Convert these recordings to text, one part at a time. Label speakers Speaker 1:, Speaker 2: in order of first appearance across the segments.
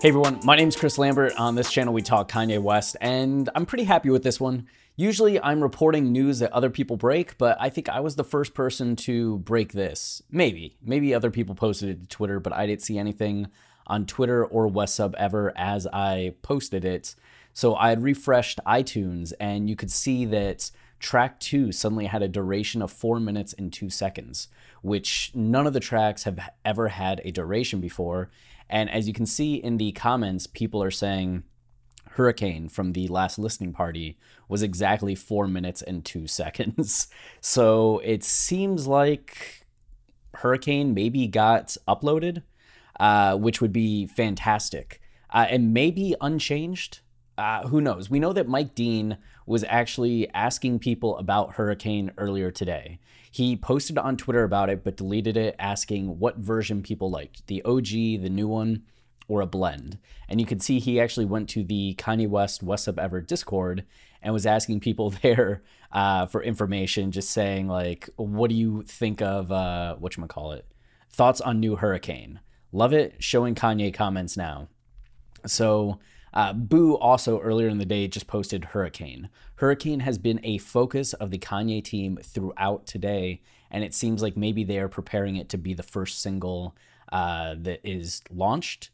Speaker 1: Hey everyone, my name is Chris Lambert. On this channel, we talk Kanye West, and I'm pretty happy with this one. Usually, I'm reporting news that other people break, but I think I was the first person to break this. Maybe. Maybe other people posted it to Twitter, but I didn't see anything on Twitter or WestSubEver as I posted it. So I had refreshed iTunes, and you could see that track two suddenly had a duration of four minutes and two seconds, which none of the tracks have ever had a duration before. And as you can see in the comments, people are saying Hurricane from the last listening party was exactly four minutes and two seconds. So it seems like Hurricane maybe got uploaded, uh, which would be fantastic. Uh, and maybe unchanged. Uh, who knows? We know that Mike Dean was actually asking people about Hurricane earlier today. He posted on Twitter about it, but deleted it, asking what version people liked the OG, the new one, or a blend. And you could see he actually went to the Kanye West WestSubEver Discord and was asking people there uh, for information, just saying like, "What do you think of uh, what you call it? Thoughts on new Hurricane? Love it." Showing Kanye comments now. So uh, Bu also earlier in the day just posted Hurricane. Hurricane has been a focus of the Kanye team throughout today, and it seems like maybe they are preparing it to be the first single uh, that is launched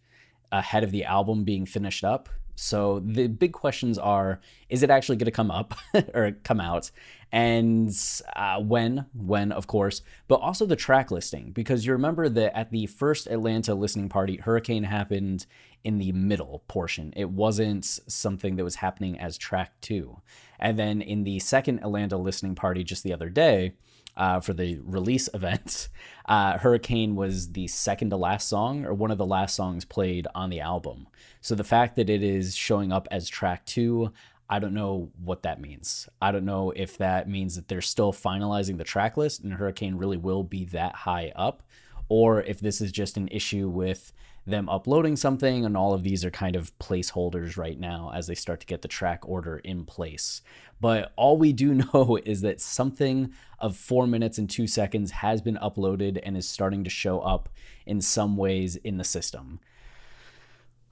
Speaker 1: ahead of the album being finished up. So the big questions are: Is it actually going to come up or come out, and uh, when? When, of course, but also the track listing because you remember that at the first Atlanta listening party, Hurricane happened in the middle portion. It wasn't something that was happening as track two, and then in the second Atlanta listening party just the other day uh, for the release event, uh, Hurricane was the second to last song or one of the last songs played on the album. So the fact that it is showing up as track two, I don't know what that means. I don't know if that means that they're still finalizing the track list and Hurricane really will be that high up, or if this is just an issue with them uploading something, and all of these are kind of placeholders right now as they start to get the track order in place. But all we do know is that something of four minutes and two seconds has been uploaded and is starting to show up in some ways in the system.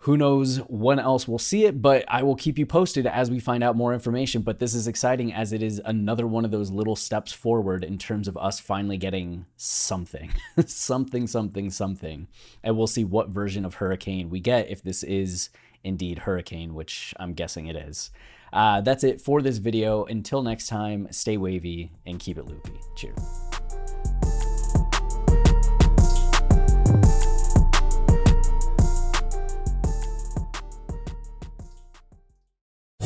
Speaker 1: Who knows when else we'll see it, but I will keep you posted as we find out more information. But this is exciting as it is another one of those little steps forward in terms of us finally getting something, something, something, something. And we'll see what version of Hurricane we get if this is indeed Hurricane, which I'm guessing it is. Uh, that's it for this video. Until next time, stay wavy and keep it loopy. Cheers.